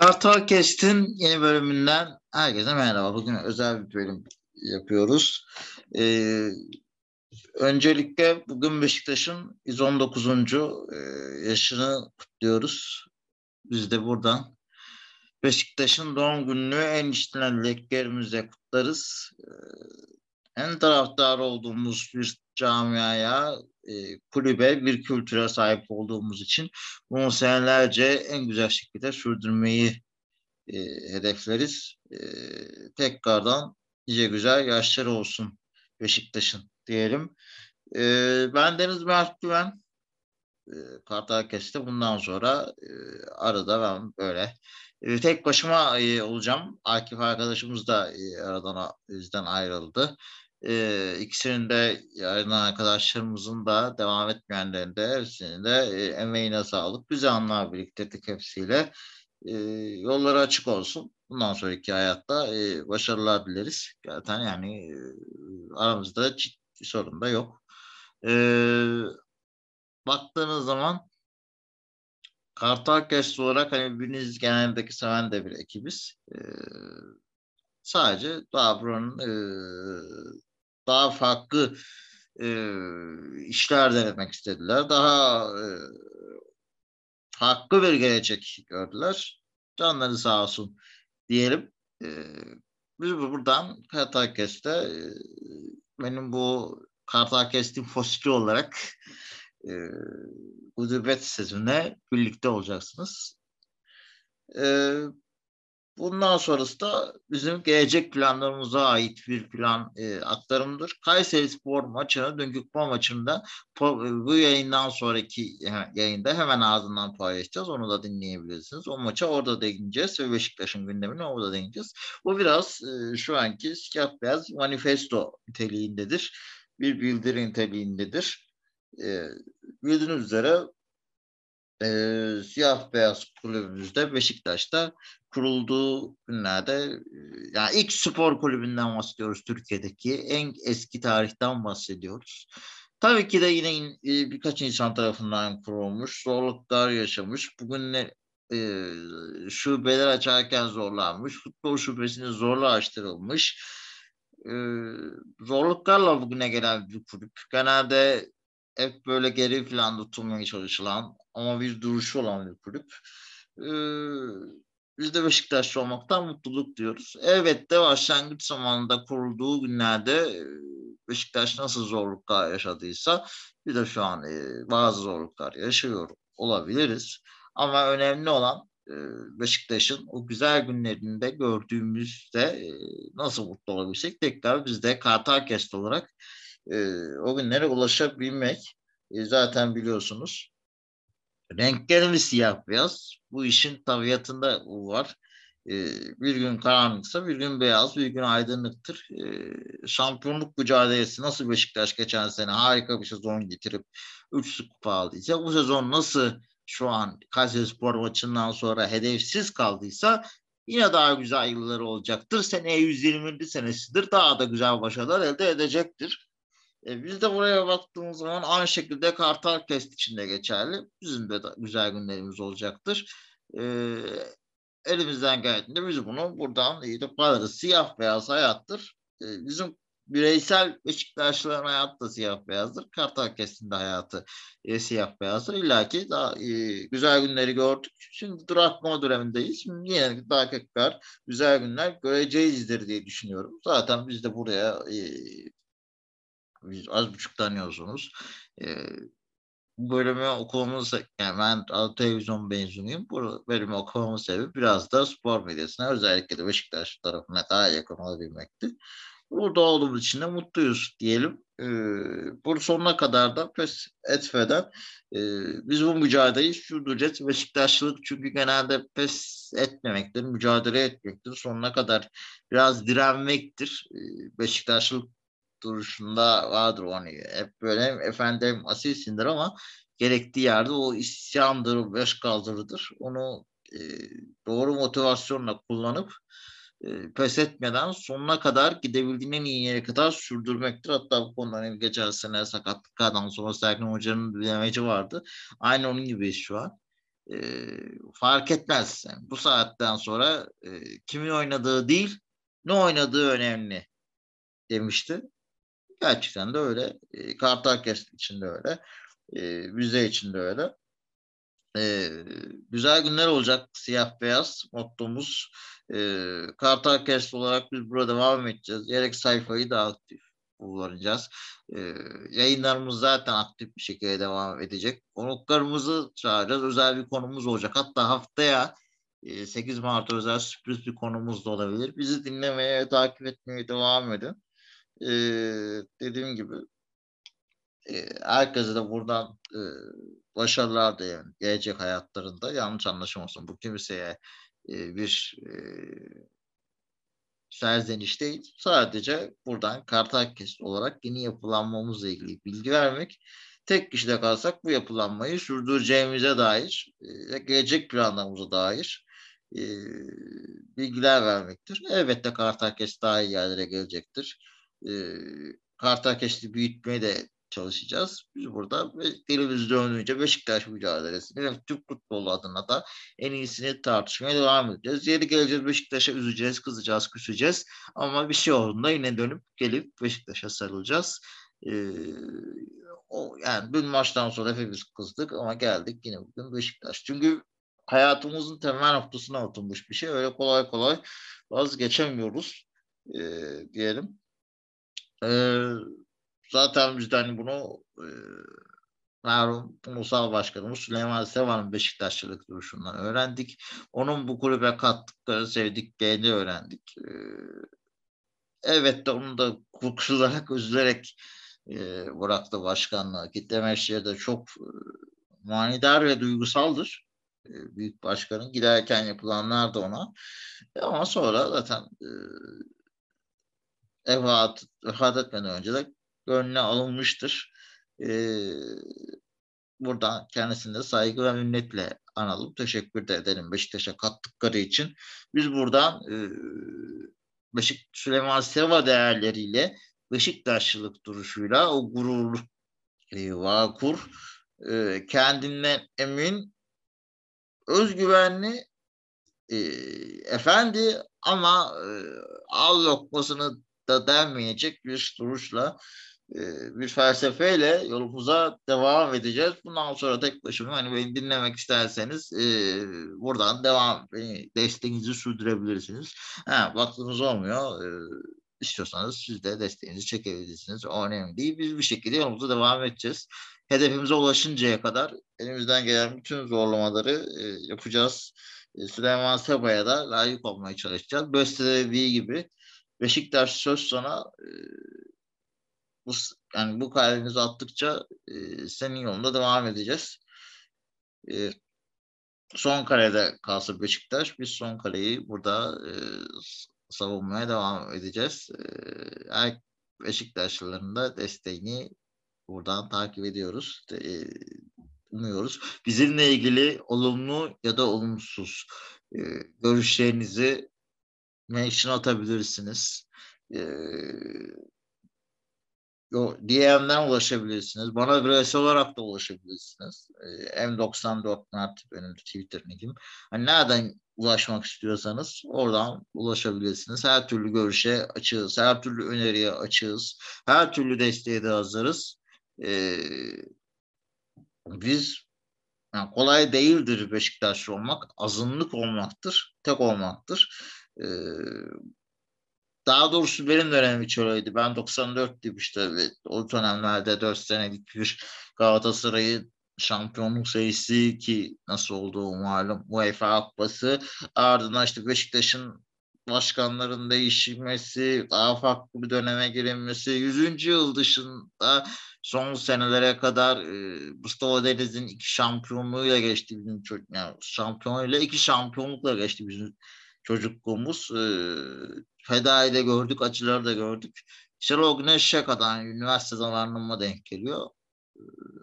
Kartal Kest'in yeni bölümünden herkese merhaba. Bugün özel bir bölüm yapıyoruz. Ee, öncelikle bugün Beşiktaş'ın 119. E, yaşını kutluyoruz. Biz de buradan Beşiktaş'ın doğum gününü en içten dileklerimizle kutlarız. Ee, en taraftar olduğumuz bir camiaya, e, kulübe, bir kültüre sahip olduğumuz için bunu senelerce en güzel şekilde sürdürmeyi e, hedefleriz. E, tekrardan nice güzel yaşları olsun Beşiktaş'ın diyelim. E, ben Deniz Mert Güven. Kartal Kes'te bundan sonra arada ben böyle tek başıma olacağım. Akif arkadaşımız da aradan bizden ayrıldı. E, ikisinin de yarın arkadaşlarımızın da devam etmeyenlerin de hepsinin de e, emeğine sağlık. Güzel anlar biriktirdik hepsiyle. E, yolları açık olsun. Bundan sonraki hayatta e, başarılar dileriz. Zaten yani e, aramızda ciddi sorun da yok. E, baktığınız zaman Kartal Kest olarak hani biriniz geneldeki seven de bir ekibiz. E, sadece buranın e, daha farklı e, işler denemek istediler. Daha e, farklı bir gelecek gördüler. Canları sağ olsun diyelim. E, biz buradan Kartakes'te e, benim bu Kartakes'in fosili olarak e, Gudubet sezonuna birlikte olacaksınız. E, Bundan sonrası da bizim gelecek planlarımıza ait bir plan e, aktarımdır. Kayseri Spor maçını, dünkü kupa maçında bu yayından sonraki yayında hemen ağzından paylaşacağız. Onu da dinleyebilirsiniz. O maça orada değineceğiz ve Beşiktaş'ın gündemine orada değineceğiz. Bu biraz e, şu anki siyah beyaz manifesto niteliğindedir. Bir bildiri niteliğindedir. E, bildiğiniz üzere e, siyah beyaz kulübümüzde Beşiktaş'ta kurulduğu günlerde yani ilk spor kulübünden bahsediyoruz Türkiye'deki en eski tarihten bahsediyoruz. Tabii ki de yine birkaç insan tarafından kurulmuş, zorluklar yaşamış. Bugün ne, e, şubeler açarken zorlanmış, futbol şubesini zorla açtırılmış. E, zorluklarla bugüne gelen bir kulüp. Genelde hep böyle geri planda tutulmaya çalışılan ama bir duruşu olan bir kulüp. E, biz de Beşiktaşlı olmaktan mutluluk diyoruz. Evet de başlangıç zamanında kurulduğu günlerde Beşiktaş nasıl zorluklar yaşadıysa biz de şu an bazı zorluklar yaşıyor olabiliriz. Ama önemli olan Beşiktaş'ın o güzel günlerinde gördüğümüzde nasıl mutlu olabilsek tekrar biz de Kartal olarak o günlere ulaşabilmek. Zaten biliyorsunuz renklerimiz siyah beyaz. Bu işin tabiatında var. Ee, bir gün karanlıksa bir gün beyaz, bir gün aydınlıktır. Ee, şampiyonluk mücadelesi nasıl Beşiktaş geçen sene harika bir sezon getirip 3 kupa aldıysa bu sezon nasıl şu an Kayseri Spor maçından sonra hedefsiz kaldıysa yine daha güzel yılları olacaktır. Seneye 120. senesidir. Daha da güzel başarılar elde edecektir. E, biz de buraya baktığımız zaman aynı şekilde Kartal Kest için de geçerli. Bizim de güzel günlerimiz olacaktır. E, elimizden geldiğinde biz bunu buradan iyi toparlarız. Siyah beyaz hayattır. E, bizim bireysel Beşiktaşlıların hayatı da siyah beyazdır. Kartal Kest'in de hayatı e, siyah beyazdır. İlla ki daha e, güzel günleri gördük. Şimdi duraklama dönemindeyiz. Şimdi yine daha tekrar güzel günler göreceğizdir diye düşünüyorum. Zaten biz de buraya e, az buçuk tanıyorsunuz. E, bu bölümü okumamız, yani ben televizyon mezunuyum. Bu bölümü okumamın sebebi biraz da spor medyasına özellikle de Beşiktaş tarafına daha yakın olabilmekti. Burada olduğumuz için de mutluyuz diyelim. Ee, bu sonuna kadar da pes etmeden e, biz bu mücadeleyi sürdüreceğiz. Beşiktaşlılık çünkü genelde pes etmemektir, mücadele etmektir. Sonuna kadar biraz direnmektir. Ee, Beşiktaşlılık duruşunda vardır hani hep böyle efendim asilsindir ama gerektiği yerde o isyandır, beş kaldırıdır. Onu e, doğru motivasyonla kullanıp e, pes etmeden sonuna kadar gidebildiğin en iyi yere kadar sürdürmektir. Hatta bu konuda hani geçen sene sakatlıklardan sonra Serkan Hoca'nın bir demeci vardı. Aynı onun gibi şu an. e, fark etmez. Yani bu saatten sonra e, kimin oynadığı değil, ne oynadığı önemli demişti. Gerçekten de öyle. E, Kartal Kest için de öyle. E, Bize için de öyle. E, güzel günler olacak siyah beyaz mottomuz. E, Kartal Kest olarak biz burada devam edeceğiz. Gerek sayfayı da aktif kullanacağız. E, yayınlarımız zaten aktif bir şekilde devam edecek. Konuklarımızı çağıracağız. Özel bir konumuz olacak. Hatta haftaya 8 Mart özel sürpriz bir konumuz da olabilir. Bizi dinlemeye, takip etmeye devam edin. Ee, dediğim gibi e, herkese de buradan e, başarılar dilerim gelecek hayatlarında. Yanlış anlaşılmasın. Bu kimseye e, bir e, serzeniş değil. Sadece buradan Kartakes olarak yeni yapılanmamızla ilgili bilgi vermek. Tek kişide kalsak bu yapılanmayı sürdüreceğimize dair e, gelecek planlarımıza dair e, bilgiler vermektir. Elbette Kartakes daha iyi yerlere gelecektir. E, Kartakes'i büyütmeye de çalışacağız. Biz burada dilimiz döndüğünce Beşiktaş mücadelesini Türk futbolu adına da en iyisini tartışmaya devam edeceğiz. Yeri geleceğiz Beşiktaş'a üzeceğiz, kızacağız, küseceğiz. Ama bir şey olduğunda yine dönüp gelip Beşiktaş'a sarılacağız. Ee, o yani dün maçtan sonra hepimiz kızdık ama geldik yine bugün Beşiktaş. Çünkü hayatımızın temel noktasına oturmuş bir şey. Öyle kolay kolay vazgeçemiyoruz e, diyelim. E, zaten biz de hani bunu e, merhum ulusal başkanımız Süleyman Sevan'ın Beşiktaşçılık duruşundan öğrendik. Onun bu kulübe kattıkları sevdiklerini öğrendik. E, elbette onu da kurtularak, üzülerek e, bıraktı başkanlığı. Kitle meşleri de çok e, manidar ve duygusaldır. E, büyük başkanın giderken yapılanlar da ona. E, ama sonra zaten e, vefat, vefat etmeden önce de gönlüne alınmıştır. E, buradan kendisine saygı ve minnetle analım. Teşekkür de edelim Beşiktaş'a kattıkları için. Biz buradan e, Beşik Süleyman Seva değerleriyle Beşiktaşlılık duruşuyla o gururlu e, vakur e, kendinden emin özgüvenli e, efendi ama e, al lokmasını da denmeyecek bir duruşla e, bir felsefeyle yolumuza devam edeceğiz. Bundan sonra tek başıma hani beni dinlemek isterseniz e, buradan devam beni desteğinizi sürdürebilirsiniz. Ha, vaktiniz olmuyor. E, istiyorsanız siz de desteğinizi çekebilirsiniz. O önemli değil. Biz bir şekilde yolumuza devam edeceğiz. Hedefimize ulaşıncaya kadar elimizden gelen bütün zorlamaları e, yapacağız. E, Süleyman Seba'ya da layık olmaya çalışacağız. Böste dediği gibi Beşiktaş söz sana e, bu, yani bu kalbimizi attıkça e, senin yolunda devam edeceğiz. E, son karede kalsa Beşiktaş biz son kaleyi burada e, savunmaya devam edeceğiz. E, her Beşiktaşlıların da desteğini buradan takip ediyoruz. E, umuyoruz. Bizimle ilgili olumlu ya da olumsuz e, görüşlerinizi mention atabilirsiniz. E, Yo, DM'den ulaşabilirsiniz. Bana bireysel olarak da ulaşabilirsiniz. E, M94 Mert benim Twitter nickim. Hani nereden ulaşmak istiyorsanız oradan ulaşabilirsiniz. Her türlü görüşe açığız. Her türlü öneriye açığız. Her türlü desteğe de hazırız. E, biz yani kolay değildir Beşiktaşlı olmak. Azınlık olmaktır. Tek olmaktır. Ee, daha doğrusu benim dönemim hiç öyleydi. Ben 94'tüm işte o dönemlerde 4 senelik bir Galatasaray'ı şampiyonluk sayısı ki nasıl olduğu malum UEFA Kupası ardından işte Beşiktaş'ın başkanların değişmesi, daha farklı bir döneme girilmesi, 100. yıl dışında son senelere kadar e, Mustafa Deniz'in iki şampiyonluğuyla geçti bizim çocuk, yani şampiyonluğuyla iki şampiyonlukla geçti bizim çocukluğumuz. E, Feda'yı da gördük, acıları da gördük. Şenol Güneş'e kadar üniversite zamanıma denk geliyor. E,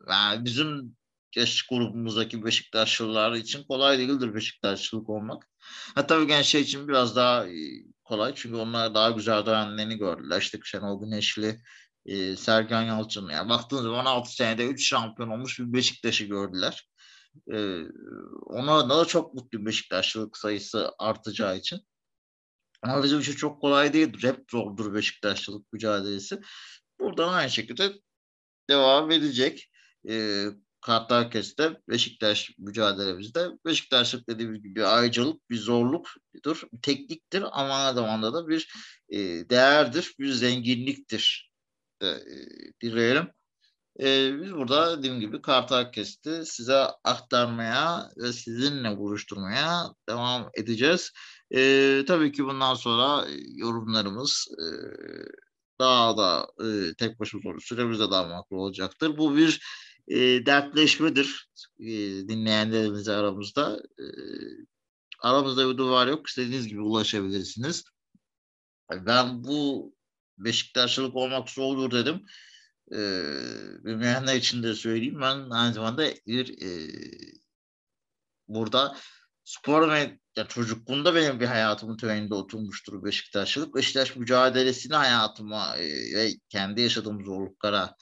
yani bizim yaş grubumuzdaki Beşiktaşlılar için kolay değildir Beşiktaşlılık olmak. Ha tabii gençler için biraz daha e, kolay çünkü onlar daha güzel dönemlerini gördüler. İşte Şenol Güneşli, e, Sergen Yalçın. Yani baktığınız zaman 6 senede 3 şampiyon olmuş bir Beşiktaş'ı gördüler. E, ona da çok mutlu Beşiktaşlılık sayısı artacağı için. Ama bizim için çok kolay değildir. Hep zordur Beşiktaşlılık mücadelesi. Buradan aynı şekilde devam edecek. E, Kartalkes'te Beşiktaş mücadelemizde Beşiktaşlık dediğimiz gibi bir ayrıcalık, bir zorluktur, bir tekniktir ama aynı zamanda da bir e, değerdir, bir zenginliktir de, e, dileyelim. E, biz burada dediğim gibi Kartalkes'te size aktarmaya ve sizinle buluşturmaya devam edeceğiz. E, tabii ki bundan sonra yorumlarımız e, daha da e, tek başımıza süremizde daha makul olacaktır. Bu bir e, dertleşmedir e, dinleyenlerimizle aramızda. E, aramızda bir duvar yok. İstediğiniz gibi ulaşabilirsiniz. Ben bu Beşiktaşlılık olmak zordur dedim. E, bilmeyenler için de söyleyeyim. Ben aynı zamanda bir e, burada spor ve ya çocukluğumda benim bir hayatımın temelinde oturmuştur Beşiktaşlılık. Beşiktaş mücadelesini hayatıma e, ve kendi yaşadığım zorluklara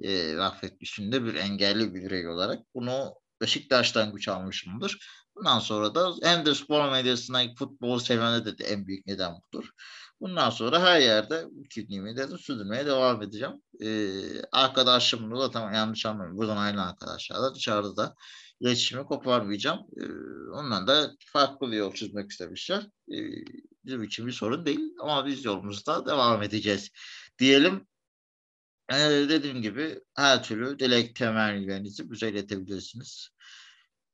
e, vakfetmişimde bir engelli bir birey olarak bunu Beşiktaş'tan güç almışımdır. Bundan sonra da hem de spor medyasına futbol sevene de en büyük neden budur. Bundan sonra her yerde kimliğimi de sürdürmeye devam edeceğim. Ee, arkadaşlarımla da tamam yanlış anlamayın. Buradan aynı arkadaşlarla dışarıda da iletişimi koparmayacağım. Ee, ondan da farklı bir yol çizmek istemişler. Ee, bizim için bir sorun değil ama biz yolumuzda devam edeceğiz. Diyelim ee, dediğim gibi her türlü dilek temennilerinizi bize iletebilirsiniz.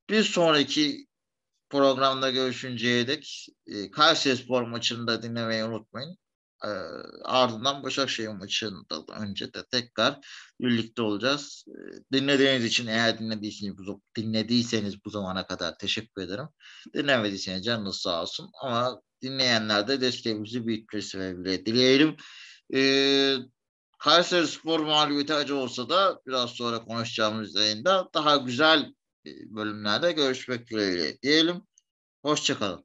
Bir sonraki programda görüşünceye dek e, Kayseri Spor maçını da dinlemeyi unutmayın. E, ardından Başakşehir maçında önce de tekrar birlikte olacağız. E, dinlediğiniz için eğer dinlediyseniz bu, dinlediyseniz bu zamana kadar teşekkür ederim. Dinlemediyseniz canınız sağ olsun ama dinleyenler de desteğimizi büyütmesi ve dileyelim. E, Kayseri Spor mağlubiyeti acı olsa da biraz sonra konuşacağımız yayında daha güzel bölümlerde görüşmek dileğiyle diyelim. Hoşçakalın.